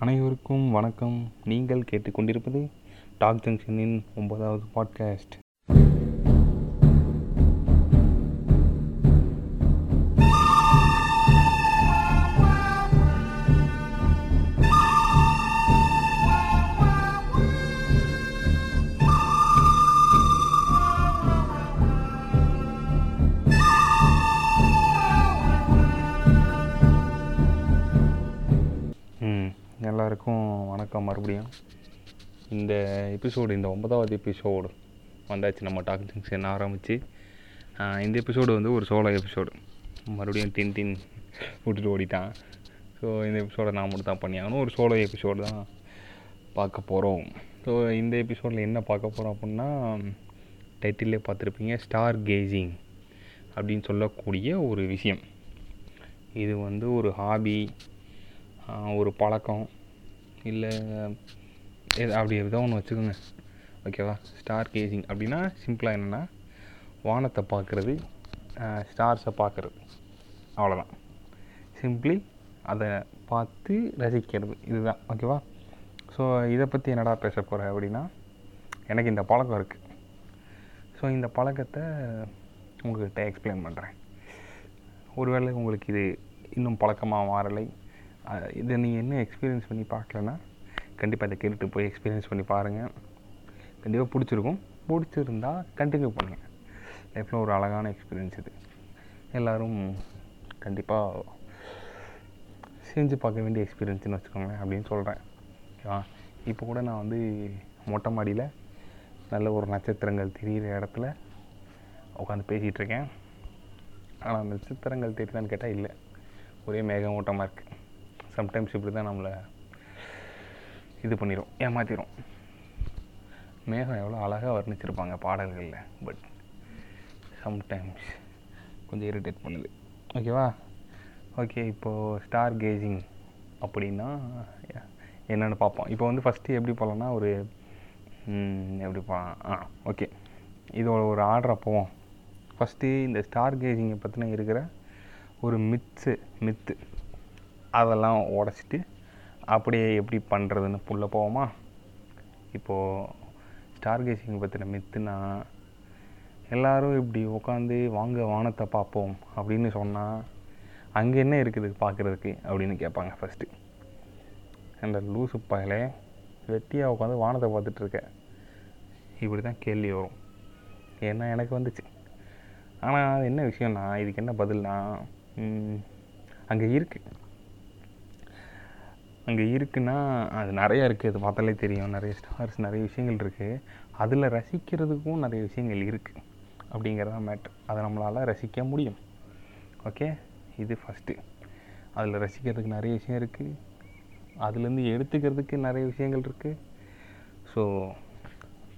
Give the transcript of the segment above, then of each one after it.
அனைவருக்கும் வணக்கம். நீங்கள் கேட்டுக்கொண்டிருப்பது டாக் ஜங்ஷனின் ஒன்பதாவது பாட்காஸ்ட். இந்த எபிசோடு இந்த ஒன்பதாவது எபிசோடு வந்தாச்சு. நம்ம டாக் என்ன ஆரம்பித்து இந்த எபிசோடு வந்து ஒரு சோலோ எபிசோடு மறுபடியும் டின் டின் விட்டுட்டு ஓடிட்டான். ஸோ இந்த எபிசோடை நான் மட்டும் தான் பண்ணியாகணும் ஒரு சோலோ எபிசோடு தான் பார்க்க போகிறோம் ஸோ இந்த எபிசோடில் என்ன பார்க்க போகிறோம் அப்படின்னா டைட்டிலே பார்த்துருப்பீங்க ஸ்டார் கேசிங் அப்படின்னு சொல்லக்கூடிய ஒரு விஷயம். இது வந்து ஒரு ஹாபி ஒரு பழக்கம். இல்லை எது அப்படி ஏதோ ஒன்று வச்சுக்கோங்க. ஓகேவா ஸ்டார் கேசிங் அப்படின்னா சிம்பிளாக என்னென்னா வானத்தை பார்க்குறது ஸ்டார்ஸை பார்க்குறது. அவ்வளோதான் சிம்பிளி அதை பார்த்து ரசிக்கிறது. இதுதான். ஓகேவா ஸோ இதை பற்றி என்னடா பேச போகிறேன் அப்படின்னா எனக்கு இந்த பழக்கம் இருக்குது ஸோ இந்த பழக்கத்தை உங்கள்கிட்ட எக்ஸ்பிளைன் பண்ணுறேன் ஒருவேளை உங்களுக்கு இது இன்னும் பழக்கமாக மாறலை. இதை நீங்கள் என்ன எக்ஸ்பீரியன்ஸ் பண்ணி பார்க்கலன்னா கண்டிப்பாக இதை கேட்டுட்டு போய் எக்ஸ்பீரியன்ஸ் பண்ணி பாருங்கள் கண்டிப்பாக பிடிச்சிருக்கும். பிடிச்சிருந்தா கண்டினியூ பண்ணுங்கள் லைஃப்பில் ஒரு அழகான எக்ஸ்பீரியன்ஸ் இது. எல்லோரும் கண்டிப்பாக செஞ்சு பார்க்க வேண்டிய எக்ஸ்பீரியன்ஸ்னு வச்சுக்கோங்களேன் அப்படின்னு சொல்கிறேன் ஓகேவா? இப்போ கூட நான் வந்து மொட்டை மாடியில் நல்ல ஒரு நட்சத்திரங்கள் தெரிகிற இடத்துல உட்காந்து பேசிகிட்ருக்கேன் ஆனால் நட்சத்திரங்கள் தெரியுதான்னு கேட்டால் இல்லை. ஒரே மேகமூட்டமாக இருக்குது சம்டைம்ஸ் இப்படி தான் நம்மளை இது பண்ணிடும் ஏமாற்றிடும் மேகம் எவ்வளோ அழகாக வர்ணிச்சிருப்பாங்க பாடல்களில் பட் சம்டைம்ஸ் கொஞ்சம் இரிட்டேட் பண்ணுது. ஓகேவா ஓகே இப்போது ஸ்டார் கேஜிங் அப்படின்னா என்னென்னு பார்ப்போம். இப்போ வந்து ஃபஸ்ட்டு எப்படி போகலான்னா ஒரு எப்படி போகலாம் ஆ ஓகே இதோட ஒரு ஆர்டரை போவோம். ஃபஸ்ட்டு இந்த ஸ்டார் கேஜிங்கை பற்றின இருக்கிற ஒரு மித்ஸு மித்து அதெல்லாம் உடச்சிட்டு அப்படியே எப்படி பண்ணுறதுன்னு புள்ள போவோமா? இப்போது ஸ்டார் கேசிங் பற்றின மித்துனா எல்லோரும் இப்படி உட்காந்து வாங்க வானத்தை பார்ப்போம் அப்படின்னு சொன்னால் அங்கே என்ன இருக்குது பார்க்குறதுக்கு அப்படின்னு கேட்பாங்க ஃபஸ்ட்டு அந்த லூசு பயலே வெட்டியாக உட்காந்து வானத்தை பார்த்துட்ருக்கேன் இப்படி தான் கேள்வி வரும். ஏன்னா எனக்கு வந்துச்சு. ஆனால் அது என்ன விஷயம்னா இதுக்கு என்ன பதில்னா அங்கே இருக்குது அங்கே இருக்குன்னா அது நிறையா இருக்குது அது பார்த்தாலே தெரியும். நிறைய ஸ்டார்ஸ் நிறைய விஷயங்கள் இருக்குது அதில் ரசிக்கிறதுக்கும் நிறைய விஷயங்கள் இருக்குது அப்படிங்கிறதான் மேட்ரு அதை நம்மளால் ரசிக்க முடியும். ஓகே இது ஃபஸ்ட்டு அதில் ரசிக்கிறதுக்கு நிறைய விஷயம் இருக்குது அதுலேருந்து எடுத்துக்கிறதுக்கு நிறைய விஷயங்கள் இருக்குது ஸோ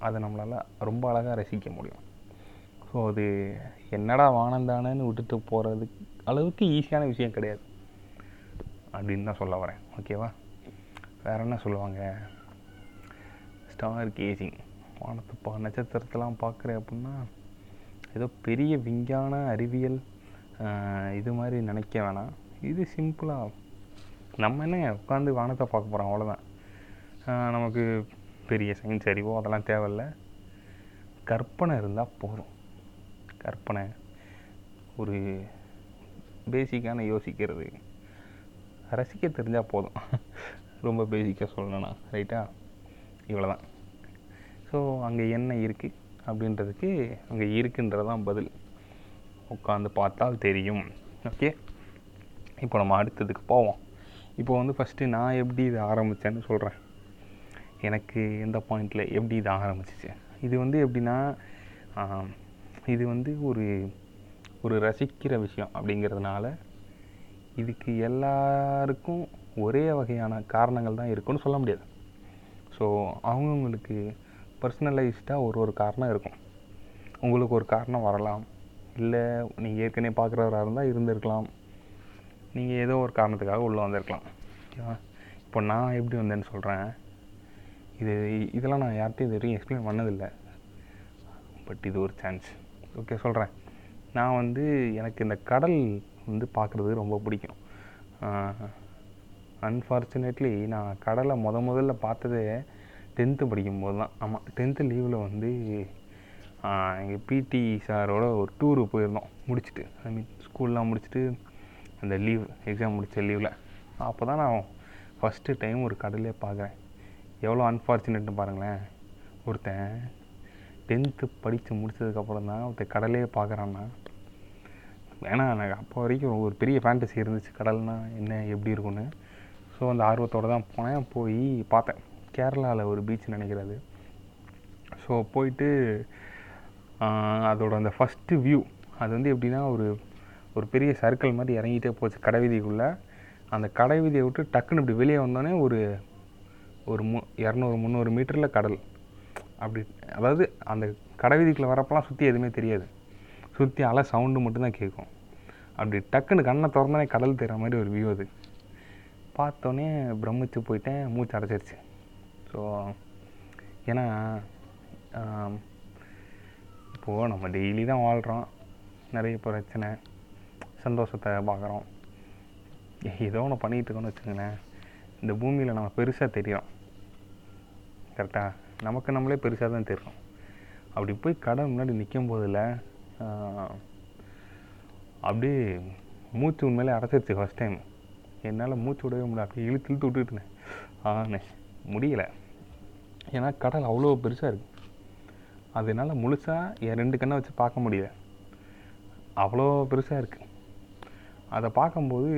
அதை நம்மளால் ரொம்ப அழகாக ரசிக்க முடியும். ஸோ அது என்னடா வானந்தானன்னு விட்டுட்டு போகிறதுக்கு அளவுக்கு ஈஸியான விஷயம் கிடையாது. அப்படின்னு தான் சொல்ல வரேன். ஓகேவா வேறு என்ன சொல்லுவாங்க? ஸ்டார் கேசிங் வானத்தை பா நட்சத்திரத்தெலாம் பார்க்குறேன் அப்படின்னா ஏதோ பெரிய விஞ்ஞான அறிவியல் இது மாதிரி நினைக்க வேணாம். இது சிம்பிளாக நம்ம என்ன உட்காந்து வானத்தை பார்க்க போகிறோம் அவ்வளோதான் நமக்கு பெரிய சயின்ஸ் அறிவோ அதெல்லாம் தேவையில்ல. கற்பனை இருந்தால் போதும். கற்பனை ஒரு பேசிக்கான யோசிக்கிறது. ரசிக்க தெரிஞ்சால் போதும். ரொம்ப பேசிக்காக சொல்லணும்னா ரைட்டா இவ்வளோ தான் ஸோ அங்கே என்ன இருக்குது அப்படின்றதுக்கு அங்கே இருக்குன்றதான் பதில். உட்காந்து பார்த்தால் தெரியும். ஓகே இப்போ நம்ம அடுத்ததுக்கு போவோம். இப்போ வந்து ஃபஸ்ட்டு நான் எப்படி இதை ஆரம்பித்தேன்னு சொல்கிறேன் எனக்கு எந்த பாயிண்டில் எப்படி இதை ஆரம்பிச்சிச்சு? இது வந்து எப்படின்னா இது வந்து ஒரு ஒரு ரசிக்கிற விஷயம் அப்படிங்கிறதுனால இதுக்கு எல்லாருக்கும் ஒரே வகையான காரணங்கள் தான் இருக்குன்னு சொல்ல முடியாது. ஸோ அவங்கவுங்களுக்கு பர்சனலைஸ்டாக ஒரு ஒரு காரணம் இருக்கும். உங்களுக்கு ஒரு காரணம் வரலாம். இல்லை நீங்கள் ஏற்கனவே பார்க்குறவராக இருந்தால் இருந்திருக்கலாம். நீங்கள் ஏதோ ஒரு காரணத்துக்காக உள்ளே வந்திருக்கலாம். ஓகேவா? இப்போ நான் எப்படி வந்தேன்னு சொல்கிறேன் இது இதெல்லாம் நான் யார்கிட்டையும் இது வரைக்கும் எக்ஸ்பிளைன் பண்ணதில்லை. பட் இது ஒரு சான்ஸ் ஓகே சொல்கிறேன் நான் வந்து எனக்கு இந்த கடல் வந்து பார்க்குறது ரொம்ப பிடிக்கும். அன்ஃபார்ச்சுனேட்லி நான் கடலை முத முதல்ல பார்த்ததே டென்த்து படிக்கும்போது தான். ஆமாம் டென்த்து லீவில் வந்து எங்கள் பிடி சாரோட ஒரு டூரு போயிருந்தோம் முடிச்சுட்டு. ஐ மீன் ஸ்கூல்லாம் முடிச்சுட்டு அந்த லீவ் எக்ஸாம் முடித்த லீவில் அப்போ தான் நான் ஃபஸ்ட்டு டைம் ஒரு கடலே பார்க்குறேன். எவ்வளோ அன்ஃபார்ச்சுனேட்னு பாருங்களேன். ஒருத்தன் டென்த்து படித்து முடித்ததுக்கப்புறம் தான் ஒருத்தன் கடலே பார்க்குறான்னா. ஏன்னா எனக்கு அப்போ வரைக்கும் ஒரு பெரிய ஃபேண்டசி இருந்துச்சு கடல்னா என்ன எப்படி இருக்கும்னு. ஸோ அந்த ஆர்வத்தோடு தான் போனேன். போய் பார்த்தேன். கேரளாவில் ஒரு பீச் நினைக்கிறது. ஸோ போயிட்டு அதோட அந்த ஃபஸ்ட்டு வியூ அது வந்து எப்படின்னா ஒரு ஒரு பெரிய சர்க்கிள் மாதிரி இறங்கிட்டே போச்சு கடைவீதிக்குள்ளே. அந்த கடைவீதியை விட்டு டக்குன்னு இப்படி வெளியே வந்தோடனே ஒரு ஒரு மு இரநூறு முந்நூறு மீட்டரில் கடல். அப்படி அதாவது அந்த கடைவீதிக்குள்ளே வரப்பெல்லாம் சுற்றி எதுவுமே தெரியாது. சுற்றி அலை சவுண்டு மட்டும்தான் கேட்கும். அப்படி டக்குன்னு கண்ணை திறந்தோடனே கடல் தெரிகிற மாதிரி ஒரு வியூ அது. பார்த்தோன்னே பிரமித்து போயிட்டேன் மூச்சு அடைச்சிருச்சு ஸோ ஏன்னா இப்போது நம்ம டெய்லி தான் வாழ்கிறோம் நிறைய பிரச்சனை சந்தோஷத்தை பார்க்குறோம். ஏதோ ஒன்று பண்ணிகிட்டு இருக்கோன்னு வச்சுக்கோங்களேன். இந்த பூமியில் நம்ம பெருசாக தெரியும். கரெக்டாக நமக்கு நம்மளே பெருசாக தான் தெரியும். அப்படி போய் கடை முன்னாடி நிற்கும் போதில் அப்படியே மூச்சு உண்மையிலே அடைச்சிருச்சு ஃபஸ்ட் டைம் என்னால் மூச்சு விடவே முடியல. அப்படியே இழுத்து இழுத்து விட்டுட்டுனேன் ஆனே முடியலை. ஏன்னா கடல் அவ்வளோ பெருசாக இருக்குது அதனால் முழுசாக என் ரெண்டு கண்ணை வச்சு பார்க்க முடியல. அவ்வளோ பெருசாக இருக்குது அதை பார்க்கும்போது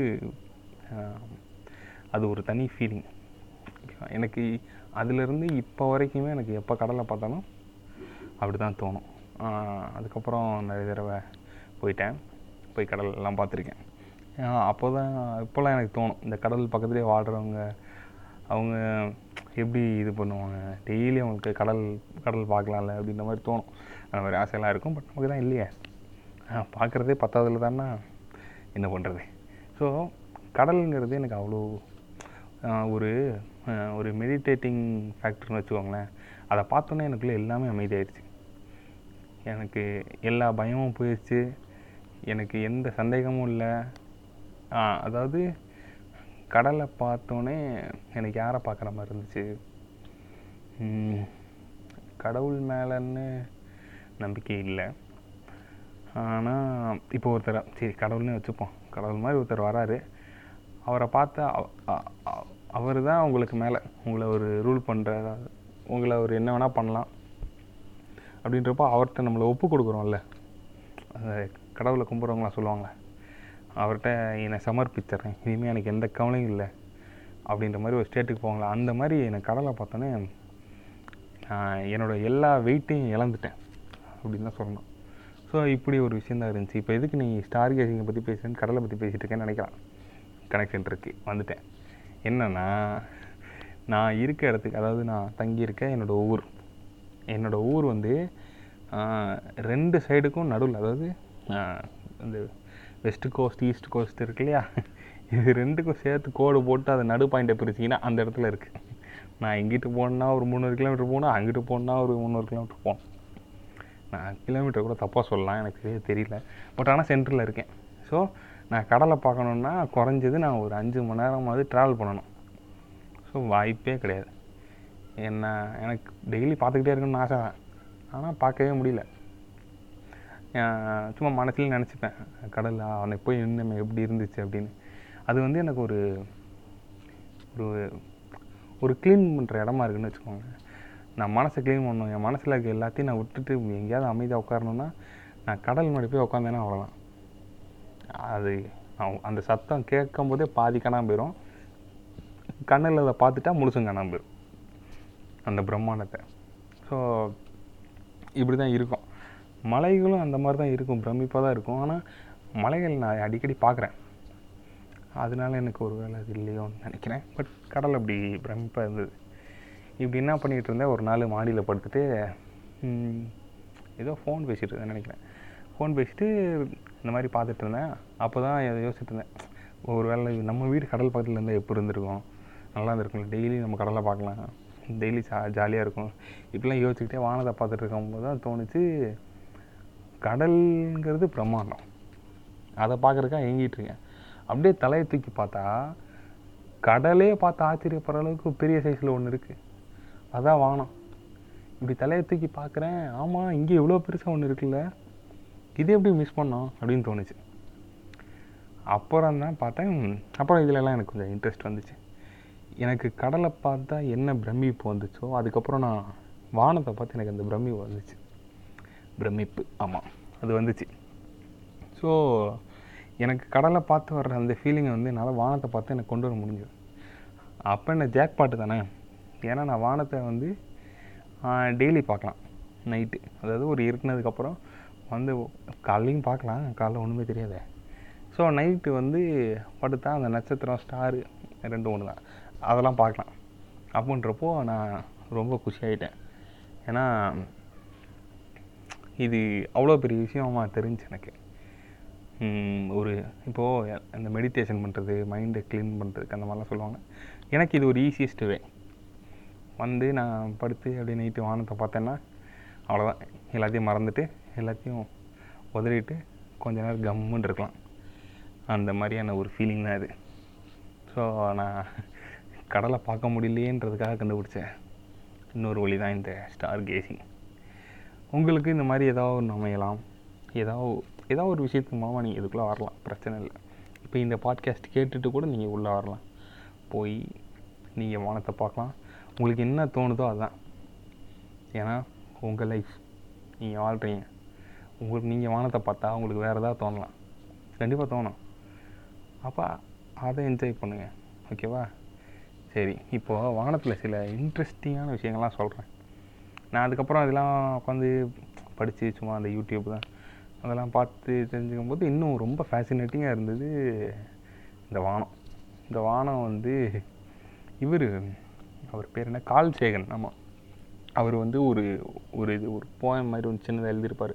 அது ஒரு தனி ஃபீலிங் எனக்கு அதிலிருந்து இப்போ வரைக்குமே எனக்கு எப்போ கடலை பார்த்தாலும் அப்படி தான் தோணும் அதுக்கப்புறம் நிறைய தடவை போயிட்டேன். போய் கடல் எல்லாம் பார்த்துருக்கேன். அப்போ தான் இப்போல்லாம் எனக்கு தோணும். இந்த கடல் பக்கத்துலேயே வாழ்கிறவங்க அவங்க எப்படி இது பண்ணுவாங்க? டெய்லி அவங்களுக்கு கடல் கடல் பார்க்கலாம்ல அப்படின்ற மாதிரி தோணும். அந்த மாதிரி ஆசையெல்லாம் இருக்கும் பட் நமக்கு தான் இல்லையே பார்க்குறதே பத்தாவதுல தானே? என்ன பண்ணுறது ஸோ கடலுங்கிறது எனக்கு அவ்வளோ ஒரு ஒரு மெடிடேட்டிங் ஃபேக்டர்னு வச்சுக்கோங்களேன். அதை பார்த்தோன்னே எனக்குள்ளே எல்லாமே அமைதியாயிடுச்சு. எனக்கு எல்லா பயமும் போயிடுச்சு. எனக்கு எந்த சந்தேகமும் இல்லை. அதாவது கடலை பார்த்தோன்னே எனக்கு யாரை பார்க்குற மாதிரி இருந்துச்சு? கடவுள் மேலேன்னு நம்பிக்கை இல்லை. ஆனால் இப்போ ஒருத்தர் சரி கடவுள்னே வச்சுப்போம். கடவுள் மாதிரி ஒருத்தர் வராரு. அவரை பார்த்தா அவர் தான் உங்களுக்கு மேலே. உங்களை ஒரு ரூல் பண்ணுற உங்களை அவர் என்ன வேணால் பண்ணலாம். அப்படின்றப்போ அவர்கிட்ட நம்மளை ஒப்பு கொடுக்குறோம்ல. அந்த கடவுளை கும்பிட்றவங்களாம் சொல்லுவாங்க. அவர்கிட்ட என்னை சமர்ப்பிச்சிட்றேன். இனிமேல் எனக்கு எந்த கவலையும் இல்லை. அப்படின்ற மாதிரி ஒரு ஸ்டேட்டுக்கு போவாங்களா அந்த மாதிரி எனக்கு கடலை பார்த்தோன்னே என்னோடய என்னோட எல்லா வெயிட்டையும் இழந்துட்டேன். அப்படின்னு தான் சொல்லணும். ஸோ இப்படி ஒரு விஷயம் தான் இருந்துச்சு. இப்போ எதுக்கு நீ ஸ்டார் கேசிங்கை பற்றி பேசுகிறேன்னு கடலை பற்றி பேசிகிட்டு இருக்கேன்னு நினைக்கலாம். கனெக்ஷன் இருக்குது வந்துட்டேன். என்னென்னா நான் இருக்க இடத்துக்கு அதாவது நான் தங்கியிருக்க என்னோட ஊர். என்னோடய ஊர் வந்து ரெண்டு சைடுக்கும் நடுவில் அதாவது இந்த வெஸ்ட் கோஸ்ட் ஈஸ்ட் கோஸ்ட் இருக்கு இல்லையா இது ரெண்டுக்கும் சேர்த்து கோடு போட்டு அதை நடு பாயிண்ட்டை பிரிச்சிங்கன்னா அந்த இடத்துல இருக்குது நான் இங்கிட்டு போகணுன்னா ஒரு முந்நூறு கிலோமீட்டர் போகணும் அங்கிட்டு போகணுன்னா ஒரு முந்நூறு கிலோமீட்டர் போகணும். நான் கிலோமீட்டர் கூட தப்பாக சொல்லலாம் எனக்கு சரியாக தெரியல. பட் ஆனால் சென்டரில் இருக்கேன். ஸோ நான் கடலை பார்க்கணுன்னா குறைஞ்சது நான் ஒரு அஞ்சு மணி நேரமாவது ட்ராவல் பண்ணணும். ஸோ வாய்ப்பே கிடையாது. என்ன எனக்கு டெய்லி பார்த்துக்கிட்டே இருக்கணும்னு ஆசை. தான் ஆனால் பார்க்கவே முடியல. சும்மா மனசுல நினச்சிப்பேன் கடலில் அன்னைக்கு போய் நின்று எப்படி இருந்துச்சு அப்படின்னு. அது வந்து எனக்கு ஒரு ஒரு ஒரு க்ளீன் பண்ணுற இடமா இருக்குன்னு வச்சுக்கோங்க. நான் மனசை க்ளீன் பண்ணணும் என் மனசில் இருக்க எல்லாத்தையும் நான் விட்டுட்டு எங்கேயாவது அமைதியாக உட்காரணுன்னா நான் கடல் முன்னாடி போய் உட்காந்தேன்னா அவ்வளோதான் அது அந்த சத்தம் கேட்கும் போதே பாதி காணாமல் போயிடும் கண்ணில் அதை பார்த்துட்டா முழுசும் காணாமல் போயிடும் அந்த பிரம்மாண்டத்தை. ஸோ இப்படி தான் இருக்கும். மலைகளும் அந்த மாதிரி தான் இருக்கும் பிரமிப்பாக தான் இருக்கும். ஆனால் மலைகள் நான் அடிக்கடி பார்க்குறேன். அதனால எனக்கு ஒரு வேலை அது இல்லையோன்னு நினைக்கிறேன். பட் கடல் அப்படி பிரமிப்பாக இருந்தது. இப்படி என்ன பண்ணிகிட்டு இருந்தேன் ஒரு நாள் மாடியில் படுத்துட்டு ஏதோ ஃபோன் பேசிகிட்டு இருந்தேன் நினைக்கிறேன். ஃபோன் பேசிட்டு இந்த மாதிரி பார்த்துட்டு இருந்தேன். அப்போ தான் யோசிச்சுட்டு இருந்தேன். ஒரு வேளை நம்ம வீடு கடல் பக்கத்தில் இருந்தால் எப்படி இருந்திருக்கும்? நல்லா இருந்திருக்கும் டெய்லி நம்ம கடலை பார்க்கலாம். டெய்லி ஜா ஜாலியாக இருக்கும். இப்படிலாம் யோசிச்சுக்கிட்டே வானத்தை பார்த்துட்டு இருக்கும்போது தான் தோணுச்சு கடல்ங்கிறது பிரம்மாண்டம். அதை பார்க்குறதுக்காக ஏங்கிட்டு இருக்கேன். அப்படியே தலையை தூக்கி பார்த்தா கடலே பார்த்து ஆச்சரியப்படுற அளவுக்கு பெரிய சைஸில் ஒன்று இருக்குது அதான் வானம். இப்படி தலையை தூக்கி பார்க்குறேன். ஆமாம் இங்கே இவ்வளோ பெருசாக ஒன்று இருக்குல்ல. இது எப்படி மிஸ் பண்ணோம் அப்படின்னு தோணுச்சு. அப்புறம் தான் பார்த்தேன் அப்புறம் இதுலலாம் எனக்கு கொஞ்சம் இன்ட்ரெஸ்ட் வந்துச்சு. எனக்கு கடலை பார்த்தா என்ன பிரமிப்பு வந்துச்சோ அதுக்கப்புறம் நான் வானத்தை பார்த்து எனக்கு அந்த பிரமிப்பு வந்துச்சு. பிரமிப்பு. ஆமாம் அது வந்துச்சு. ஸோ எனக்கு கடலை பார்த்து வர்ற அந்த ஃபீலிங்கை வந்து என்னால் வானத்தை பார்த்து எனக்கு கொண்டு வர முடிஞ்சது. அப்போ என்ன ஜாக் பாட்டு தானே? ஏன்னா நான் வானத்தை வந்து டெய்லி பார்க்கலாம் நைட்டு அதாவது ஒரு இருட்டினதுக்கப்புறம் வந்து காலையும் பார்க்கலாம் காலைல ஒன்றுமே தெரியாது. ஸோ நைட்டு வந்து படுத்தா அந்த நட்சத்திரம் ஸ்டாரு ரெண்டும் ஒன்று தான். அதெல்லாம் பார்க்கலாம். அப்படின்றப்போ நான் ரொம்ப குஷியாயிட்டேன் ஏன்னா இது அவ்வளோ பெரிய விஷயமா தெரிஞ்சு எனக்கு. ஒரு இப்போது அந்த மெடிடேஷன் பண்ணுறது மைண்டை க்ளீன் பண்ணுறதுக்கு அந்த மாதிரிலாம் சொல்லுவாங்க. எனக்கு இது ஒரு ஈஸியஸ்ட் வே வந்து நான் படுத்து அப்படியே நைட்டு வானத்தை பார்த்தேன்னா அவ்வளோதான் எல்லாத்தையும் மறந்துட்டு எல்லாத்தையும் உதறிட்டு கொஞ்ச நேரம் கம்முன்னு இருக்கலாம். அந்த மாதிரியான ஒரு ஃபீலிங் தான் இது. ஸோ நான் கடலை பார்க்க முடியலையேன்றதுக்காக கண்டுபிடிச்சேன். இன்னொரு வழி தான் இந்த ஸ்டார் கேசிங் உங்களுக்கு இந்த மாதிரி ஏதாவது ஒன்று அமையலாம். ஏதாவது ஏதாவது ஒரு விஷயத்துக்கு மூலமாக நீங்கள் இதுக்குள்ளே வரலாம். பிரச்சனை இல்லை. இப்போ இந்த பாட்காஸ்ட் கேட்டுட்டு கூட நீங்கள் உள்ளே வரலாம். போய் நீங்கள் வானத்தை பார்க்கலாம். உங்களுக்கு என்ன தோணுதோ அதுதான் ஏன்னா உங்கள் லைஃப் நீங்கள் வாழ்கிறீங்க உங்களுக்கு நீங்கள் வானத்தை பார்த்தா உங்களுக்கு வேறு எதாவது தோணலாம். கண்டிப்பாக தோணும். அப்போ அதை என்ஜாய் பண்ணுங்கள் ஓகேவா சரி இப்போது வானத்தில் சில இன்ட்ரெஸ்டிங்கான விஷயங்கள்லாம் சொல்கிறேன் நான் அதுக்கப்புறம் அதெல்லாம் உட்காந்து படித்து சும்மா அந்த யூடியூப் தான். அதெல்லாம் பார்த்து தெரிஞ்சுக்கும் போது இன்னும் ரொம்ப ஃபேசினேட்டிங்காக இருந்தது இந்த வானம். இந்த வானம் வந்து இவர் அவர் பேர் என்ன? கால்சேகன். ஆமாம் அவர் வந்து ஒரு ஒரு இது ஒரு போயம் மாதிரி ஒன்று சின்னதாக எழுதியிருப்பார்.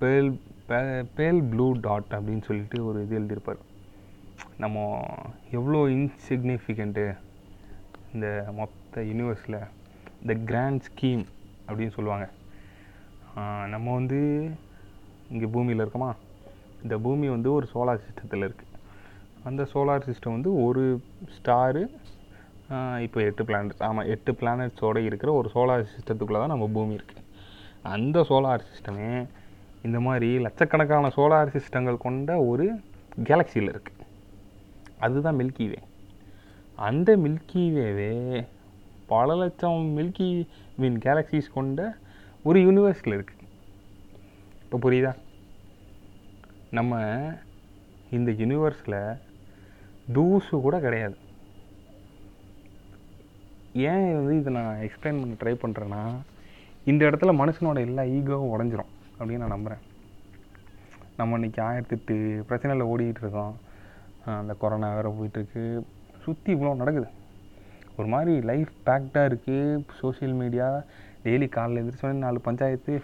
பேல் பேல் ப்ளூ டாட் அப்படின்னு சொல்லிட்டு ஒரு இது எழுதியிருப்பார். நம்ம எவ்வளோ இன்சிக்னிஃபிகண்ட்டு இந்த மொத்த யூனிவர்ஸில் த கிராண்ட் ஸ்கீம் அப்படின்னு சொல்லுவாங்க. நம்ம வந்து இங்கே பூமியில் இருக்கோமா? இந்த பூமி வந்து ஒரு சோலார் சிஸ்டத்தில் இருக்குது அந்த சோலார் சிஸ்டம் வந்து ஒரு ஸ்டாரு இப்போ எட்டு பிளானட்ஸ் ஆமாம் எட்டு பிளானட்ஸோடு இருக்கிற ஒரு சோலார் சிஸ்டத்துக்குள்ளே தான் நம்ம பூமி இருக்குது அந்த சோலார் சிஸ்டமே இந்த மாதிரி லட்சக்கணக்கான சோலார் சிஸ்டங்கள் கொண்ட ஒரு கேலக்சியில் இருக்குது அதுதான் மில்கி வே அந்த மில்கி வேவே பல லட்சம் மில்கி மீன் கேலக்சிஸ் கொண்ட ஒரு யூனிவர்ஸில் இருக்குது இப்போ புரியுதா? நம்ம இந்த யூனிவர்ஸில் தூசு கூட கிடையாது. ஏன் வந்து இதை நான் எக்ஸ்பிளைன் பண்ண ட்ரை பண்ணுறேன்னா இந்த இடத்துல மனுஷனோட எல்லா ஈகோவும் உடஞ்சிரும் அப்படின்னு நான் நம்புகிறேன் நம்ம இன்னைக்கு ஆயிரத்தெட்டு பிரச்சனையில் ஓடிக்கிட்டு இருக்கோம். அந்த கொரோனா வேறு போயிட்டுருக்கு சுற்றி இவ்வளோ நடக்குது. ஒரு மாதிரி லைஃப் பேக்டாக இருக்குது சோஷியல் மீடியா டெய்லி காலையில் எழுந்திரிச்சோடனே நாலு பஞ்சாயத்து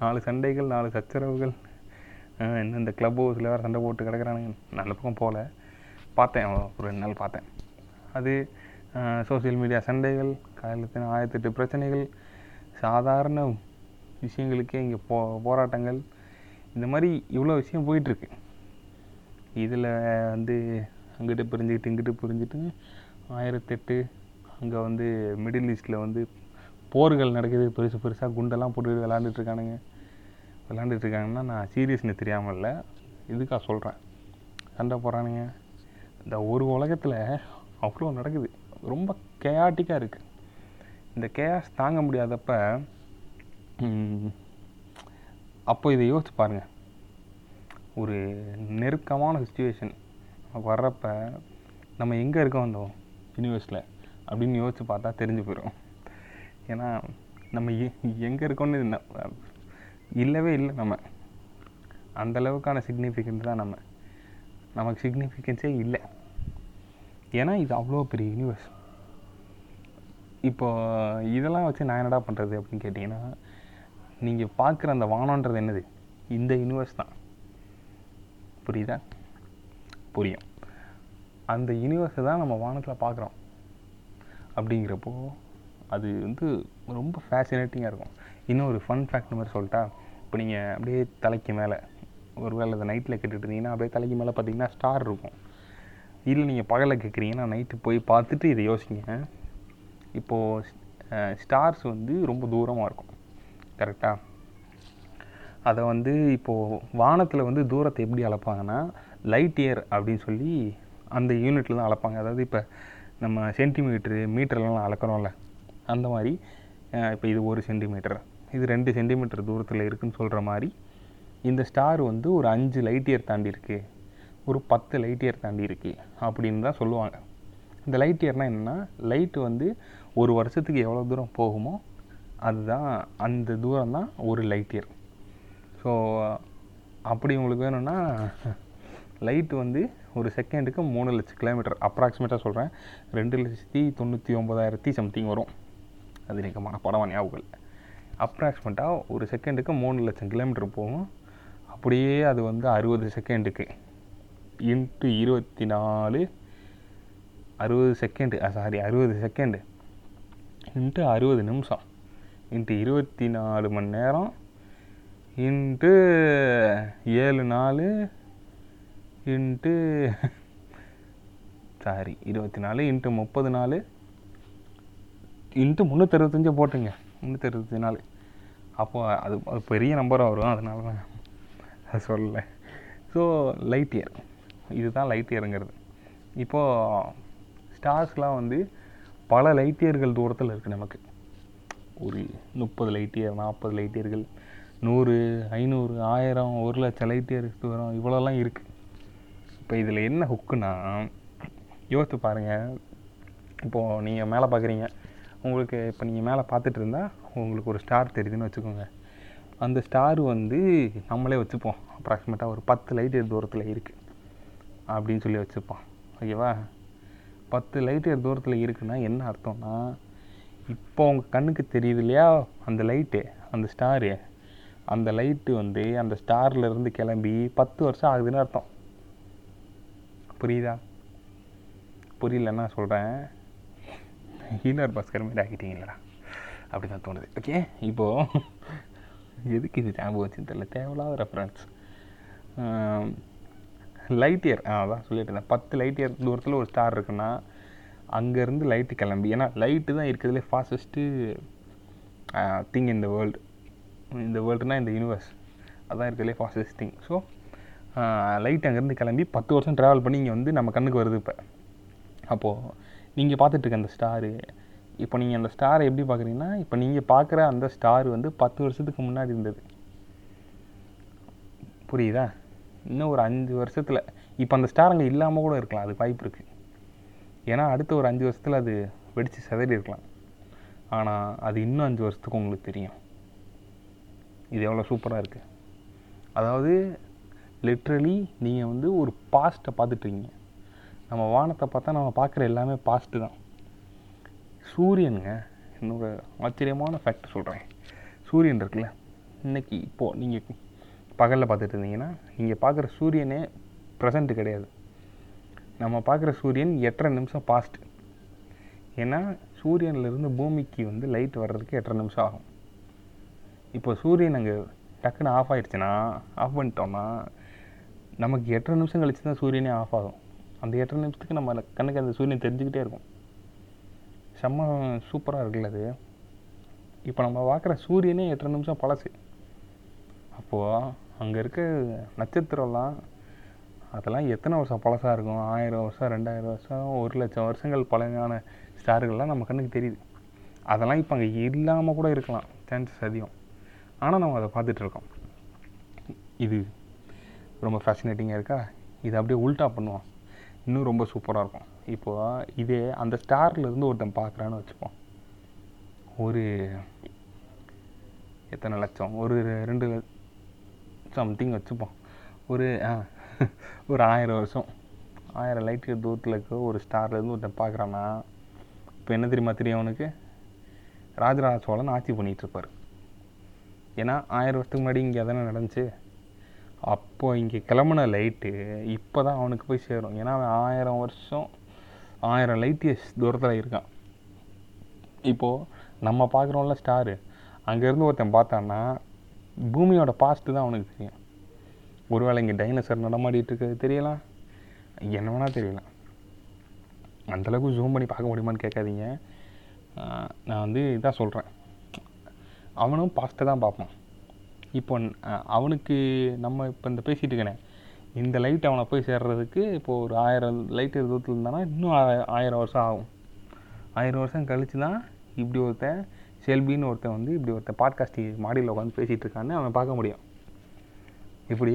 நாலு சண்டைகள் நாலு சச்சரவுகள். இன்னும் இந்த க்ளப் ஹவுஸில் வேறு சண்டை போட்டு கிடக்கிறானுங்க. நல்ல பக்கம் போகல பார்த்தேன் ஒரு ரெண்டு நாள் பார்த்தேன். அது சோஷியல் மீடியா சண்டைகள் காலையில் ஆயிரத்தெட்டு பிரச்சனைகள் சாதாரண விஷயங்களுக்கே இங்கே போ போராட்டங்கள். இந்த மாதிரி இவ்வளோ விஷயம் போயிட்டுருக்கு. இதில் வந்து அங்கிட்டு பிரிஞ்சுக்கிட்டு இங்கிட்டு புரிஞ்சுட்டு ஆயிரத்தெட்டு அங்கே வந்து மிடில் ஈஸ்டில் வந்து போர்கள் நடக்குது. பெருசு பெருசாக குண்டெல்லாம் போட்டு விளாண்டுட்ருக்கானுங்க விளாண்டுட்ருக்காங்கன்னா விளாண்டுட்டு இருக்காங்கன்னா நான் சீரியஸ்னு தெரியாமல் இல்லை. இதுக்காக சொல்கிறேன் சண்டை போகிறானுங்க இந்த ஒரு உலகத்தில் அவ்வளோ நடக்குது. ரொம்ப கேயாட்டிக்காக இருக்குது இந்த கேஸ் தாங்க முடியாதப்ப அப்போ இதை யோசிச்சு பாருங்கள் ஒரு நெருக்கமான சுச்சுவேஷன் வர்றப்ப நம்ம எங்கே இருக்க வந்தோம்? யூனிவர்ஸில் அப்படின்னு யோசிச்சு பார்த்தா தெரிஞ்சு போயிடும் ஏன்னா நம்ம எங்கே இருக்கோன்னு இல்லவே இல்லை நம்ம. அந்த அளவுக்கான சிக்னிஃபிகன்ஸ் தான் நம்ம. நமக்கு சிக்னிஃபிகன்ஸே இல்லை. ஏன்னா இது அவ்வளோ பெரிய யூனிவர்ஸ் இப்போ இதெல்லாம் வச்சு நான் என்னடா பண்ணுறது அப்படின்னு கேட்டிங்கன்னா நீங்கள் பார்க்குற அந்த வானன்றது என்னது? இந்த யூனிவர்ஸ் தான். புரியுதா? புரியும். அந்த யூனிவர்ஸை தான் நம்ம வானத்தில் பார்க்குறோம். அப்படிங்கிறப்போ அது வந்து ரொம்ப ஃபேசினேட்டிங்காக இருக்கும். இன்னும் ஒரு ஃபன் ஃபேக்ட் மாதிரி சொல்லிட்டா இப்போ நீங்கள் அப்படியே தலைக்கு மேலே ஒரு வேளை அதை நைட்டில் கேட்டுட்டு இருந்தீங்கன்னா அப்படியே தலைக்கு மேலே பார்த்தீங்கன்னா ஸ்டார் இருக்கும். இல்லை நீங்கள் பகலில் கேட்குறீங்கன்னா நைட்டு போய் பார்த்துட்டு இதை யோசிங்க. இப்போது ஸ்டார்ஸ் வந்து ரொம்ப தூரமாக இருக்கும். கரெக்டாக அதை வந்து இப்போது வானத்தில் வந்து தூரத்தை எப்படி அளப்பாங்கன்னா லைட் இயர் அப்படின்னு சொல்லி அந்த யூனிட்டில் தான் அளப்பாங்க. அதாவது இப்போ நம்ம சென்டிமீட்ரு மீட்டர்லாம் அளக்கிறோம்ல அந்த மாதிரி இப்போ இது ஒரு சென்டிமீட்டர் இது ரெண்டு சென்டிமீட்டர் தூரத்தில் இருக்குதுன்னு சொல்கிற மாதிரி இந்த ஸ்டார் வந்து ஒரு அஞ்சு லைட் இயர் தாண்டி இருக்குது ஒரு பத்து லைட் இயர் தாண்டி இருக்குது அப்படின்னு தான் சொல்லுவாங்க. இந்த லைட் இயர்னால் என்னென்னா லைட்டு வந்து ஒரு வருஷத்துக்கு எவ்வளோ தூரம் போகுமோ அதுதான் அந்த தூரம் தான் ஒரு லைட் இயர் ஸோ அப்படி உங்களுக்கு வேணும்னா லைட்டு வந்து ஒரு செகண்டுக்கு மூணு லட்சம் கிலோமீட்டர் அப்ராக்சிமேட்டாக சொல்கிறேன் ரெண்டு லட்சத்தி தொண்ணூற்றி ஒம்பதாயிரத்தி சம்திங் வரும். அது எனக்கு மனப்படமாக ஞாபகம் இல்லை. அப்ராக்சிமேட்டாக ஒரு செகண்டுக்கு மூணு லட்சம் கிலோமீட்டர் போகும். அப்படியே அது வந்து அறுபது செகண்டுக்கு இன்ட்டு இருபத்தி நாலு அறுபது செகண்டு சாரி அறுபது செகண்டு இன்ட்டு அறுபது நிமிஷம். இன்ட்டு இருபத்தி நாலு மணி நேரம். இன்ட்டு ஏழு நாலு இன்ட்டு சாரி இருபத்தி நாலு இன்ட்டு முப்பது நாலு இன்ட்டு முந்நூற்றறுபத்தஞ்சு போட்டுங்க. முந்நூற்றறுபத்தஞ்சு நாலு அப்போது அது அது பெரிய நம்பராக வரும் அதனால தான் அது சொல்லலை. ஸோ லைட் இயர் இதுதான் லைட் இயருங்கிறது இப்போது ஸ்டார்ஸ்லாம் வந்து பல லைட் இயர்கள் தூரத்தில் இருக்குது நமக்கு. ஒரு முப்பது லைட் இயர் நாற்பது லைட் இயர்கள் நூறு ஐநூறு ஆயிரம் ஒரு லட்சம் லைட் இயர் தூரம் இவ்வளோலாம் இருக்குது இப்போ இதில் என்ன ஹுக்குன்னா யோசித்து பாருங்கள் இப்போது நீங்கள் மேலே பார்க்குறீங்க உங்களுக்கு இப்போ நீங்கள் மேலே பார்த்துட்டு இருந்தால் உங்களுக்கு ஒரு ஸ்டார் தெரியுதுன்னு வச்சுக்கோங்க. அந்த ஸ்டார் வந்து நம்மளே வச்சுப்போம். அப்ராக்சிமேட்டாக ஒரு பத்து லைட் தூரத்தில் இருக்குது அப்படின்னு சொல்லி வச்சுப்போம். ஓகேவா பத்து லைட் தூரத்தில் இருக்குன்னா என்ன அர்த்தம்னா இப்போ உங்கள் கண்ணுக்கு தெரியுது இல்லையா? அந்த லைட்டு அந்த ஸ்டாரு அந்த லைட்டு வந்து அந்த ஸ்டார்லேருந்து கிளம்பி பத்து வருஷம் ஆகுதுன்னு அர்த்தம். புரியுதா? புரியலன்னா சொல்கிறேன் ஹீலர் பாஸ்கர் மாதிரி ஆகிட்டீங்களா அப்படி தான் தோணுது. ஓகே இப்போது எதுக்கு இது ஞாபகம் வச்சுன்னு தெரியல. தேவையில்லாத ரெஃபரன்ஸ் லைட் இயர் அதான் சொல்லிட்டு இருந்தேன். பத்து லைட் இயர் தூரத்தில் ஒரு ஸ்டார் இருக்குன்னா அங்கேருந்து லைட்டு கிளம்பி. ஏன்னா லைட்டு தான் இருக்கிறதுலே ஃபாஸ்டஸ்ட்டு திங் இந்த வேர்ல்டு இந்த வேர்ல்டுனா இந்த யூனிவர்ஸ் அதான் இருக்கிறதுலே ஃபாஸ்டஸ்ட் திங் ஸோ லைட் அங்கேருந்து கிளம்பி பத்து வருஷம் ட்ராவல் பண்ணி இங்கே வந்து நம்ம கண்ணுக்கு வருது இப்போ. அப்போது நீங்கள் பார்த்துட்ருக்க அந்த ஸ்டாரு இப்போ நீங்கள் அந்த ஸ்டாரை எப்படி பார்க்குறீங்கன்னா இப்போ நீங்கள் பார்க்குற அந்த ஸ்டார் வந்து பத்து வருஷத்துக்கு முன்னாடி இருந்தது. புரியுதா? இன்னும் ஒரு அஞ்சு வருஷத்தில் இப்போ அந்த ஸ்டார் அங்கே இல்லாமல் கூட இருக்கலாம் அது வாய்ப்பு இருக்குது ஏன்னா அடுத்த ஒரு அஞ்சு வருஷத்தில் அது வெடித்து சிதறி இருக்கலாம். ஆனால் அது இன்னும் அஞ்சு வருஷத்துக்கு உங்களுக்கு தெரியும். இது எவ்வளோ சூப்பராக இருக்குது அதாவது லிட்ரலி நீங்கள் வந்து ஒரு பாஸ்ட்டை பார்த்துட்ருக்கீங்க. நம்ம வானத்தை பார்த்தா நம்ம பார்க்குற எல்லாமே பாஸ்ட்டு தான். சூரியனுங்க என்னோட ஆச்சரியமான ஃபேக்ட் சொல்கிறேன் சூரியன் இருக்குல்ல இன்றைக்கி இப்போது நீங்கள் பகலில் பார்த்துட்டு இருந்தீங்கன்னா நீங்கள் பார்க்குற சூரியனே ப்ரெசண்ட்டு கிடையாது. நம்ம பார்க்குற சூரியன் எட்டரை நிமிஷம் பாஸ்ட்டு ஏன்னா சூரியன்லேருந்து பூமிக்கு வந்து லைட் வர்றதுக்கு எட்டரை நிமிஷம் ஆகும். இப்போ சூரியன் அங்கே டக்குன்னு ஆஃப் ஆயிடுச்சுன்னா ஆஃப் பண்ணிட்டோம்னா நமக்கு எட்டரை நிமிஷம் கழிச்சு தான் சூரியனே ஆஃப் ஆகும். அந்த எட்டரை நிமிஷத்துக்கு நம்ம கண்ணுக்கு அந்த சூரியன் தெரிஞ்சுக்கிட்டே இருக்கும். செம்ம சூப்பராக இருக்குல்ல அது. இப்போ நம்ம பார்க்குற சூரியனே எட்டரை நிமிஷம் பழசு. அப்போது அங்கே இருக்க நட்சத்திரம்லாம் அதெல்லாம் எத்தனை வருஷம் பழசாக இருக்கும்? ஆயிரம் வருஷம் ரெண்டாயிரம் வருஷம் ஒரு லட்சம் வருஷங்கள் பழமையான ஸ்டார்கள்லாம் நம்ம கண்ணுக்கு தெரியுது. அதெல்லாம் இப்போ அங்கே இல்லாமல் கூட இருக்கலாம். சான்சஸ் அதிகம். ஆனால் நம்ம அதை பார்த்துட்ருக்கோம் இது ரொம்ப ஃபேசினேட்டிங்காக இருக்கா? இதை அப்படியே உல்ட்டா பண்ணுவோம் இன்னும் ரொம்ப சூப்பராக இருக்கும். இப்போது இதே அந்த ஸ்டார்லேருந்து ஒருத்தன் பார்க்குறான்னு வச்சுப்போம். ஒரு எத்தனை லட்சம்? ஒரு ரெண்டு சம்திங் வச்சுப்போம். ஒரு ஆ ஒரு ஆயிரம் வருஷம். ஆயிரம் லைட்டு தூரத்தில் இருக்க ஒரு ஸ்டார்லேருந்து ஒருத்தன் பார்க்குறான்னா இப்போ என்ன தெரியுமா தெரியும் அவனுக்கு? ராஜராஜ சோழன் ஆட்சி பண்ணிகிட்ருப்பார் ஏன்னா ஆயிரம் வருஷத்துக்கு முன்னாடி இங்கே தானே நடந்துச்சு? அப்போது இங்கே கிளம்புன லைட்டு இப்போ தான் அவனுக்கு போய் சேரும். ஏன்னா அவன் ஆயிரம் வருஷம் ஆயிரம் லைட் இயர்ஸ் தூரத்தில் இருக்கான். இப்போது நம்ம பார்க்குறோம்ல ஸ்டாரு அங்கேருந்து ஒருத்தன் பார்த்தான்னா பூமியோட பாஸ்ட்டு தான் அவனுக்கு தெரியும். ஒருவேளை இங்கே டைனோசர் நடமாடிட்டு இருக்கிறது தெரியலாம் என்ன வேணால் தெரியலாம். அந்தளவுக்கு ஜூம் பண்ணி பார்க்க முடியுமான்னு கேட்காதீங்க. நான் வந்து இதான் சொல்கிறேன் அவனும் பாஸ்ட்டை தான் பார்ப்பான். இப்போ அவனுக்கு நம்ம இப்போ இந்த பேசிகிட்டு இருக்கேனே இந்த லைட் அவனை போய் சேர்றதுக்கு இப்போ ஒரு ஆயிரம் லைட் தூரத்தில் இருந்தானா இன்னும் ஆயிரம் வருஷம் ஆகும். ஆயிரம் வருஷம் கழிச்சு தான் இப்படி ஒருத்தன் செல்பின்னு ஒருத்தன் வந்து இப்படி ஒருத்தன் பாட்காஸ்டி மாடியில் உட்காந்து பேசிகிட்டு இருக்கான்னு அவன் பார்க்க முடியும். இப்படி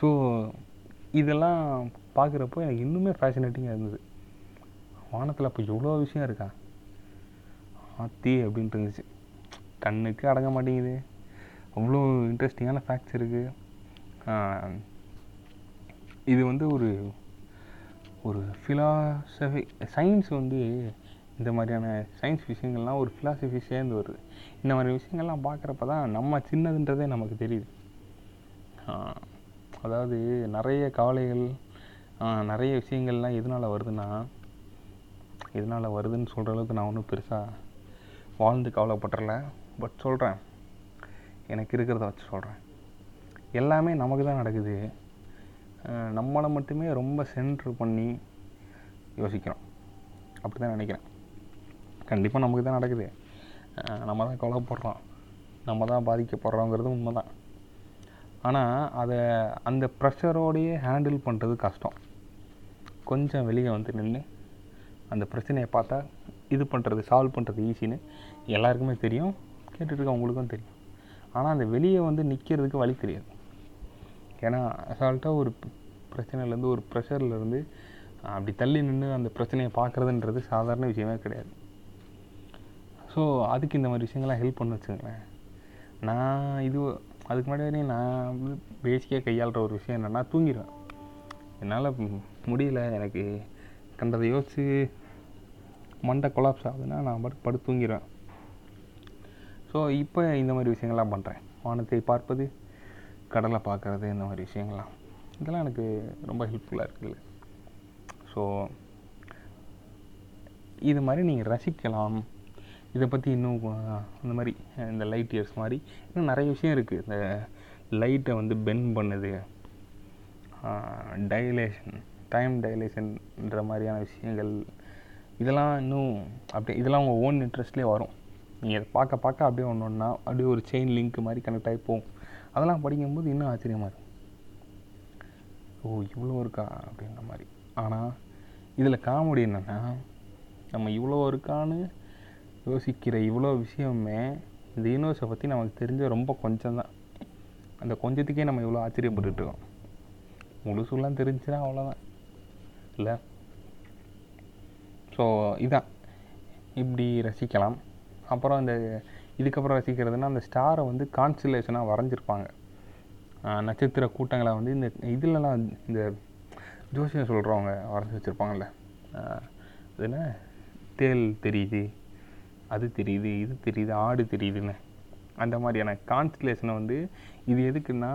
ஸோ இதெல்லாம் பார்க்குறப்போ எனக்கு இன்னுமே ஃபேசினேட்டிங்காக இருந்தது. வானத்தில் அப்போ எவ்வளோ விஷயம் இருக்கா? ஆத்தி அப்படின்ட்டு இருந்துச்சு. கண்ணுக்கு அடங்க மாட்டேங்குது. அவ்வளோ இன்ட்ரெஸ்டிங்கான ஃபேக்ட்ஸ் இருக்குது இது வந்து ஒரு ஒரு ஃபிலாசபி சயின்ஸ் வந்து இந்த மாதிரியான சயின்ஸ் விஷயங்கள்லாம் ஒரு ஃபிலாசபி சேர்ந்து வருது. இந்த மாதிரி விஷயங்கள்லாம் பார்க்குறப்ப தான் நம்ம சின்னதுன்றதே நமக்கு தெரியுது. அதாவது நிறைய கவலைகள் நிறைய விஷயங்கள்லாம் எதனால் வருதுன்னா எதனால் வருதுன்னு சொல்கிற அளவுக்கு நான் ஒன்றும் பெருசாக வாழ்ந்து கவலைப்பட்டுறல பட் சொல்கிறேன் எனக்கு இருக்கிறத வச்சு சொல்கிறேன் எல்லாமே நமக்கு தான் நடக்குது. நம்மளை மட்டுமே ரொம்ப சென்ட்ரு பண்ணி யோசிக்கிறோம். அப்படி தான் நினைக்கிறேன். கண்டிப்பாக நமக்கு தான் நடக்குது. நம்ம தான் கவலைப்படுறோம். நம்ம தான் பாதிக்கப்படுறோங்கிறது உண்மை தான் ஆனால் அதை அந்த ப்ரெஷரோடையே ஹேண்டில் பண்ணுறது கஷ்டம். கொஞ்சம் வெளியே வந்து நின்று அந்த பிரச்சனையை பார்த்தா இது பண்ணுறது சால்வ் பண்ணுறது ஈஸின்னு எல்லாருக்குமே தெரியும். கேட்டுட்டு இருக்கவங்களுக்கும் தெரியும். ஆனால் அந்த வெளியே வந்து நிற்கிறதுக்கு வழி தெரியாது. ஏன்னா அசால்ட்டாக ஒரு பிரச்சனையிலேருந்து ஒரு ப்ரெஷர்லேருந்து அப்படி தள்ளி நின்று அந்த பிரச்சனையை பார்க்குறதுன்றது சாதாரண விஷயமே கிடையாது. ஸோ அதுக்கு இந்த மாதிரி விஷயங்கள்லாம் ஹெல்ப் பண்ண வச்சுங்களேன் நான் இது அதுக்கு முன்னாடி வரையும் நான் வந்து பேசிக்காக கையாளுற ஒரு விஷயம் என்னென்னா தூங்கிடுவேன் என்னால் முடியல எனக்கு கண்டதை யோசிச்சு மண்டை கொலாப்ஸ் ஆகுதுன்னா நான் படுத்து படுத்து தூங்கிடுவேன் ஸோ இப்போ இந்த மாதிரி விஷயங்கள்லாம் பண்ணுறேன் வானத்தை பார்ப்பது கடலை பார்க்குறது இந்த மாதிரி விஷயங்கள்லாம். இதெல்லாம் எனக்கு ரொம்ப ஹெல்ப்ஃபுல்லாக இருக்குது ஸோ இது மாதிரி நீங்கள் ரசிக்கலாம். இதை பற்றி இன்னும் இந்த மாதிரி இந்த லைட் இயர்ஸ் மாதிரி இன்னும் நிறைய விஷயம் இருக்குது இந்த லைட்டை வந்து பெண்ட் பண்ணுது. டைலேஷன் டைம் டைலேஷன்ன்ற மாதிரியான விஷயங்கள். இதெல்லாம் இன்னும் அப்படியே இதெல்லாம் உங்கள் ஓன் இன்ட்ரெஸ்ட்லேயே வரும். நீங்கள் அதை பார்க்க பார்க்க அப்படியே ஒன்று ஒன்றா அப்படியே ஒரு செயின் லிங்க் மாதிரி கனெக்ட் ஆகி போகும். அதெல்லாம் படிக்கும்போது இன்னும் ஆச்சரியமாக இருக்கும். ஓ இவ்வளோ இருக்கா அப்படின்ற மாதிரி. ஆனால் இதில் காமெடி என்னென்னா நம்ம இவ்வளோ இருக்கான்னு யோசிக்கிற இவ்வளோ விஷயமே இந்த யூனிவர்ஸை பற்றி நமக்கு தெரிஞ்ச ரொம்ப கொஞ்சம் தான் அந்த கொஞ்சத்துக்கே நம்ம இவ்வளோ ஆச்சரியப்பட்டுட்டு இருக்கோம். முழுசுலாம் தெரிஞ்சுன்னா அவ்வளோதான் இல்லை? ஸோ இதான். இப்படி ரசிக்கலாம். அப்புறம் இந்த இதுக்கப்புறம் ரசிக்கிறதுனா அந்த ஸ்டாரை வந்து கான்சிலேஷனாக வரைஞ்சிருப்பாங்க. நட்சத்திர கூட்டங்களை வந்து இந்த இதுலலாம் இந்த ஜோசியம் சொல்கிறவங்க வரைஞ்சி வச்சுருப்பாங்கல்ல. அது என்ன? தேல் தெரியுது அது தெரியுது இது தெரியுது ஆடு தெரியுதுன்னு. அந்த மாதிரியான கான்சிலேஷனை வந்து இது எதுக்குன்னா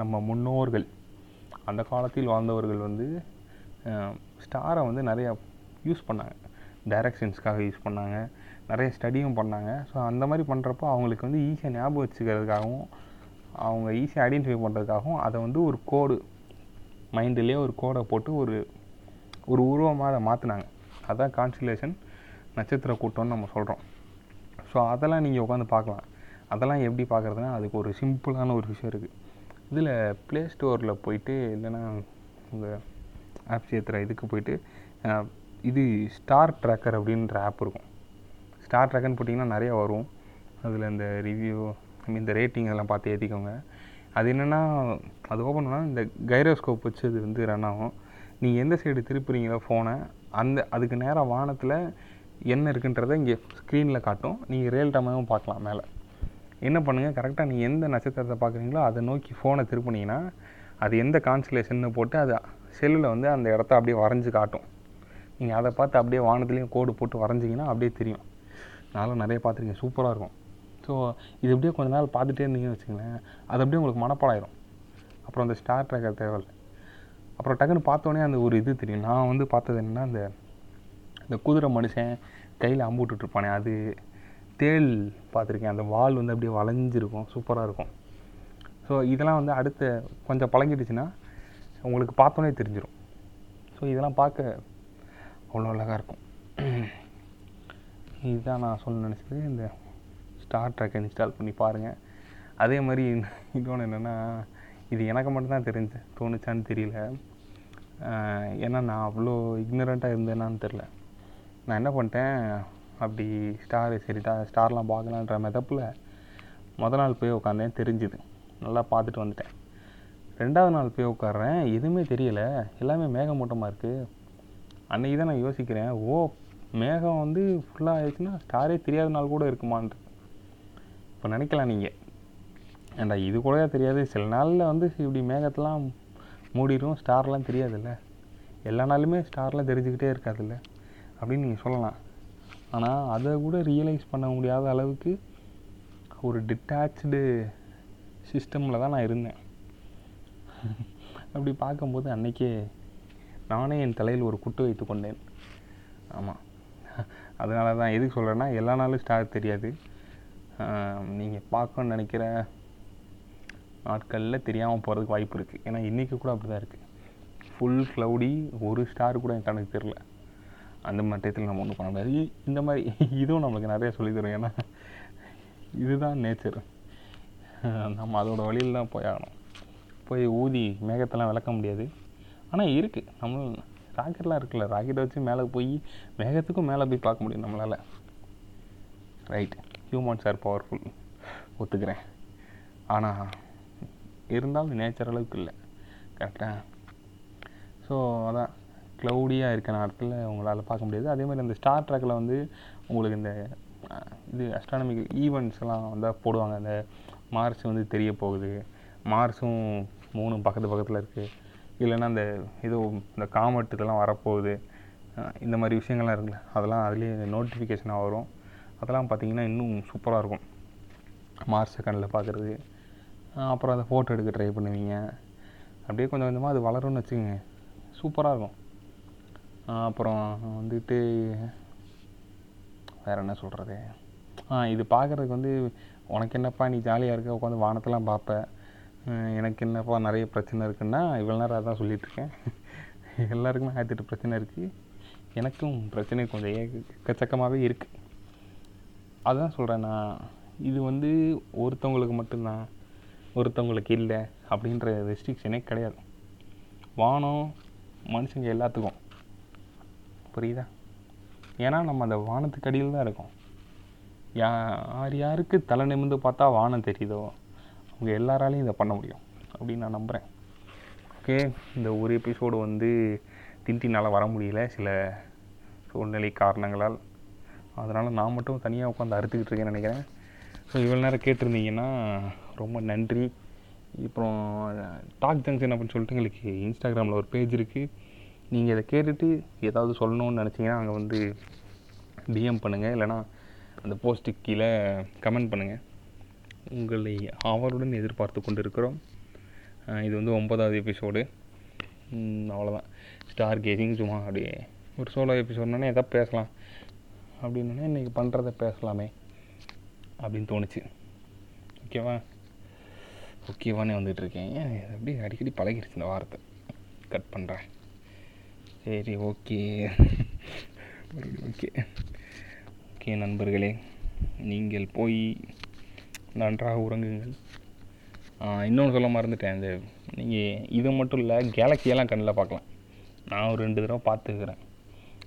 நம்ம முன்னோர்கள் அந்த காலத்தில் வாழ்ந்தவர்கள் வந்து ஸ்டாரை வந்து நிறையா யூஸ் பண்ணாங்க. டைரக்ஷன்ஸ்க்காக யூஸ் பண்ணாங்க. நிறைய ஸ்டடியும் பண்ணாங்க. ஸோ அந்த மாதிரி பண்ணுறப்போ அவங்களுக்கு வந்து ஈஸியாக ஞாபகம் வச்சுக்கிறதுக்காகவும் அவங்க ஈஸியாக ஐடென்டிஃபை பண்ணுறதுக்காகவும் அதை வந்து ஒரு கோடு மைண்டிலே ஒரு கோடை போட்டு ஒரு ஒரு உருவமாக அதை மாற்றினாங்க அதுதான் கான்சுலேஷன் நட்சத்திர கூட்டம்னு நம்ம சொல்கிறோம் ஸோ அதெல்லாம் நீங்கள் உட்காந்து பார்க்கலாம். அதெல்லாம் எப்படி பார்க்குறதுனா அதுக்கு ஒரு சிம்பிளான ஒரு விஷயம் இருக்குது இதில் ப்ளே ஸ்டோரில் போயிட்டு இல்லைன்னா உங்கள் ஆப்ஸ் ஏற்றுற இதுக்கு போயிட்டு இது ஸ்டார் ட்ராக்கர் அப்படின்ற ஆப் இருக்கும். ஸ்டார் ட்ராக்கர்னு போட்டிங்கன்னா நிறைய வரும். அதில் இந்த ரிவ்யூ ஐ மீன் இந்த ரேட்டிங் எல்லாம் பார்த்து ஏற்றிக்கோங்க அது என்னென்னா அது ஓப்பன் பண்ணால் இந்த கைரோஸ்கோப் வச்சு அது வந்து ரன் ஆகும். நீங்கள் எந்த சைடு திருப்புறீங்களோ ஃபோனை அந்த அதுக்கு நேராக வானத்தில் என்ன இருக்குன்றதை இங்கே ஸ்க்ரீனில் காட்டும். நீங்கள் ரியல் டைமாகவும் பார்க்கலாம் மேலே. என்ன பண்ணுங்கள் கரெக்டாக நீங்கள் எந்த நட்சத்திரத்தை பார்க்குறீங்களோ அதை நோக்கி ஃபோனை திருப்புனீங்கன்னா அது எந்த கான்ஸ்டலேஷன்னு போட்டு அது செல்லில் வந்து அந்த இடத்த அப்படியே வரைஞ்சி காட்டும். நீங்கள் அதை பார்த்து அப்படியே வானத்துலேயும் கோடு போட்டு வரைஞ்சிங்கன்னா அப்படியே தெரியும். நானும் நிறைய பார்த்துருக்கேன். சூப்பராக இருக்கும். ஸோ இது அப்படியே கொஞ்ச நாள் பார்த்துட்டே இருந்தீங்கன்னு வச்சுங்களேன் அது அப்படியே உங்களுக்கு மனப்பாடாயிரும். அப்புறம் அந்த ஸ்டார் ட்ராக்கர் தேவையில்லை. அப்புறம் டக்குன்னு பார்த்தோன்னே அந்த ஒரு இது தெரியும். நான் வந்து பார்த்தது என்னென்னா அந்த இந்த குதிரை மனுஷன் கையில் அம்பு விட்டுட்ருப்பானே அது தேள் பார்த்துருக்கேன். அந்த வால் வந்து அப்படியே வளைஞ்சிருக்கும். சூப்பராக இருக்கும். ஸோ இதெல்லாம் வந்து அடுத்த கொஞ்சம் பழங்கிடுச்சுன்னா உங்களுக்கு பார்த்தோன்னே தெரிஞ்சிடும் ஸோ இதெல்லாம் பார்க்க அவ்வளோ அழகாக இருக்கும். இதுதான் நான் சொல்ல நினச்சது இந்த ஸ்டார் ட்ரக்கை இன்ஸ்டால் பண்ணி பாருங்கள் அதே மாதிரி இன்னொன்று என்னென்னா இது எனக்கு மட்டும்தான் தெரிஞ்சு தோணுச்சான்னு தெரியல. ஏன்னா நான் அவ்வளோ இக்னரண்ட்டாக இருந்தேனான்னு தெரில நான் என்ன பண்ணிட்டேன் அப்படி ஸ்டார் சரிடா ஸ்டார்லாம் பார்க்கலான்ற மெதப்பில் மொதல் நாள் போய் உட்காந்தேன் தெரிஞ்சுது. நல்லா பார்த்துட்டு வந்துட்டேன். ரெண்டாவது நாள் போய் உட்காடுறேன் எதுவுமே தெரியலை. எல்லாமே மேகமூட்டமாக இருக்குது அன்றைக்கி தான் நான் யோசிக்கிறேன் ஓ மேகம் வந்து ஃபுல்லாக ஆயிடுச்சுன்னா ஸ்டாரே தெரியாத நாள் கூட இருக்குமான்ட்டு. இப்போ நினைக்கலாம் நீங்கள் ஏன்டா இது கூட தெரியாது. சில நாளில் வந்து இப்படி மேகத்தெலாம் மூடிடும் ஸ்டார்லாம் தெரியாதுல்ல. எல்லா நாளுமே ஸ்டார்லாம் தெரிஞ்சுக்கிட்டே இருக்காதுல்ல. அப்படின்னு நீங்கள் சொல்லலாம். ஆனால் அதை கூட ரியலைஸ் பண்ண முடியாத அளவுக்கு ஒரு டிட்டாச்சு சிஸ்டமில் தான் நான் இருந்தேன். அப்படி பார்க்கும்போது அன்றைக்கே நானே என் தலையில் ஒரு குட்டு வைத்து கொண்டேன். ஆமாம் அதனால தான் எதுக்கு சொல்கிறேன்னா எல்லா நாளும் ஸ்டார் தெரியாது. நீங்கள் பார்க்கணுன்னு நினைக்கிற நாட்களில் தெரியாமல் போகிறதுக்கு வாய்ப்பு இருக்குது ஏன்னா இன்றைக்கி கூட அப்படி தான் இருக்குது ஃபுல் க்ளவுடி ஒரு ஸ்டார் கூட என் கணக்கு தெரில அந்த மாதிரி டயத்தில் நம்ம ஒன்றும் பண்ண முடியாது. இந்த மாதிரி இதுவும் நம்மளுக்கு நிறைய சொல்லித் தரும். ஏன்னா இதுதான் நேச்சர் நம்ம அதோட வழியில் தான் போய் ஆகணும். போய் ஊதி மேகத்தெல்லாம் விளக்க முடியாது. ஆனால் இருக்குது நம்ம ராக்கெட்லாம் இருக்குல்ல ராக்கெட்டை வச்சு மேலே போய் மேகத்துக்கும் மேலே போய் பார்க்க முடியும் நம்மளால். ரைட் ஹியூமன்ஸ் ஆர் பவர்ஃபுல் ஒத்துக்கிறேன். ஆனால் இருந்தாலும் நேச்சர் அளவுக்கு இல்லை. கரெக்டாக ஸோ அதான். க்ளவுடியாக இருக்கிற நேரத்தில் உங்களால் பார்க்க முடியாது. அதே மாதிரி அந்த ஸ்டார் ட்ராக்கில் வந்து உங்களுக்கு இந்த இது அஸ்ட்ரானமிக் ஈவெண்ட்ஸ் எல்லாம் போடுவாங்க. அந்த மார்ஸ் வந்து தெரிய போகுது. மார்ஸும் மூணும் பக்கத்து பக்கத்தில் இருக்குது இல்லைன்னா அந்த ஏதோ இந்த காமெட் இதெல்லாம் வரப்போகுது இந்த மாதிரி விஷயங்கள்லாம் இருக்குல்ல அதெல்லாம் அதுலேயே நோட்டிஃபிகேஷனாக வரும். அதெல்லாம் பார்த்தீங்கன்னா இன்னும் சூப்பராக இருக்கும். மார்ச் செகண்டில் பார்க்குறது. அப்புறம் அதை ஃபோட்டோ எடுக்க ட்ரை பண்ணுவீங்க. அப்படியே கொஞ்சம் கொஞ்சமாக அது வளரும்னு வச்சுக்கோங்க. சூப்பராக இருக்கும். அப்புறம் வந்துட்டு வேறு என்ன சொல்கிறது ஆ இது பார்க்குறதுக்கு வந்து உனக்கு என்னப்பா நீ ஜாலியாக இருக்க உட்காந்து வானத்தெல்லாம் பார்ப்பேன் எனக்கு என்னப்பா நிறைய பிரச்சனை இருக்குன்னா இவ்வளோ நேரம் அதான் சொல்லிகிட்ருக்கேன் எல்லாருக்குமே ஆயிரத்தெட்டு பிரச்சனை இருக்குது எனக்கும் பிரச்சனை கொஞ்சம் ஏக எக்கச்சக்கமாகவே இருக்குது அதான் சொல்கிறேன் நான். இது வந்து ஒருத்தவங்களுக்கு மட்டும்தான். ஒருத்தவங்களுக்கு இல்லை அப்படின்ற ரெஸ்ட்ரிக்ஷனே கிடையாது. வானம் மனுஷங்க எல்லாத்துக்கும். புரியுதா? ஏன்னா நம்ம அந்த வானத்துக்கு அடியில் தான் இருக்கோம் யார் யாருக்கு தலை நிமிர்ந்து பார்த்தா வானம் தெரியுதோ? உங்கள் எல்லாராலையும் இதை பண்ண முடியும் அப்படின்னு நான் நம்புகிறேன் ஓகே இந்த ஒரு எபிசோடு வந்து திண்டினால் வர முடியல சில சூழ்நிலை காரணங்களால். அதனால் நான் மட்டும் தனியாக உட்காந்து அறுத்துக்கிட்டு இருக்கேன்னு நினைக்கிறேன். ஸோ இவ்வளோ நேரம் கேட்டிருந்தீங்கன்னா ரொம்ப நன்றி. அப்புறம் டாக் ஜங்ஷன் அப்படின்னு சொல்லிட்டு எங்களுக்கு இன்ஸ்டாகிராமில் ஒரு பேஜ் இருக்குது நீங்கள் இதை கேட்டுட்டு ஏதாவது சொல்லணும்னு நினச்சிங்கன்னா அங்கே வந்து டிஎம் பண்ணுங்கள் இல்லைனா அந்த போஸ்ட்டுக்கு கீழே கமெண்ட் பண்ணுங்கள் உங்களை ஆவலுடன் எதிர்பார்த்து கொண்டிருக்கிறோம். இது வந்து ஒன்பதாவது எபிசோடு அவ்வளோதான் ஸ்டார் கேசிங் சும்மா அப்படியே ஒரு சோலோ எபிசோட்னா எதாவது பேசலாம். அப்படின்னா இன்றைக்கி பண்ணுறத பேசலாமே அப்படின்னு தோணுச்சு. ஓகேவா? ஓகேவானே வந்துட்டுருக்கேன் ஏன் அடிக்கடி பழகிடுச்சு இந்த வாரத்தை. கட் பண்ணுறேன் சரி ஓகே. ஓகே. ஓகே நண்பர்களே. நீங்கள் போய் நன்றாக உறங்குங்கள். இன்னொன்று சொல்ல மறந்துட்டேன். இந்த நீங்கள் இது மட்டும் இல்லை கேலக்ஸியெல்லாம் கண்ணில் பார்க்கலாம். நான் ஒரு ரெண்டு தடவை பார்த்துக்கிறேன்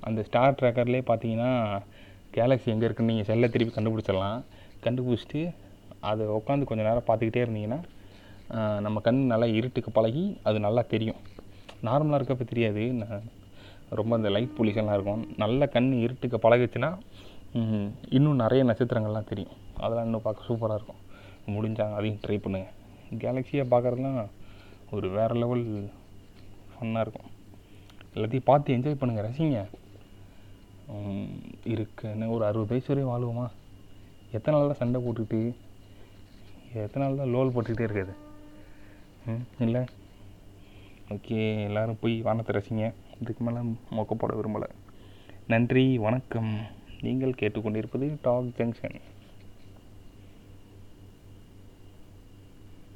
அந்த ஸ்டார் ட்ராக்கர்லேயே பார்த்தீங்கன்னா கேலக்ஸி எங்கே இருக்குன்னு நீங்கள் செல்லை திருப்பி கண்டுபிடிச்சிடலாம். கண்டுபிடிச்சிட்டு அதை உட்காந்து கொஞ்சம் நேரம் பார்த்துக்கிட்டே இருந்தீங்கன்னா நம்ம கண் நல்லா இருட்டுக்கு பழகி அது நல்லா தெரியும். நார்மலாக இருக்கப்போ தெரியாது. நான் ரொம்ப அந்த லைட் பொல்யூஷன்லாம் இருக்கும். நல்ல கண் இருட்டுக்கு பழகுச்சுன்னா இன்னும் நிறைய நட்சத்திரங்கள்லாம் தெரியும். அதெல்லாம் இன்னும் பார்க்க சூப்பராக இருக்கும். முடிஞ்சாங்க. அதையும் ட்ரை பண்ணுங்கள் கேலக்ஸியை பார்க்குறதுலாம் ஒரு வேறு லெவல் ஃபன்னாக இருக்கும். எல்லாத்தையும் பார்த்து என்ஜாய் பண்ணுங்கள் ரசிங்க. ம், இருக்குன்னு ஒரு அறுபது வயசு வரையும் வாழுவோமா? எத்தனை நாள் தான் சண்டை போட்டுக்கிட்டு எத்தனை நாள் தான் லோல் போட்டுக்கிட்டே இருக்குது? ம் இல்லை? ஓகே எல்லோரும் போய் வானத்தை ரசிங்க. இதுக்கு மேலே மொக்க போட விரும்பலை. நன்றி வணக்கம். நீங்கள் கேட்டுக்கொண்டிருப்பது டாக் ஜங்ஷன்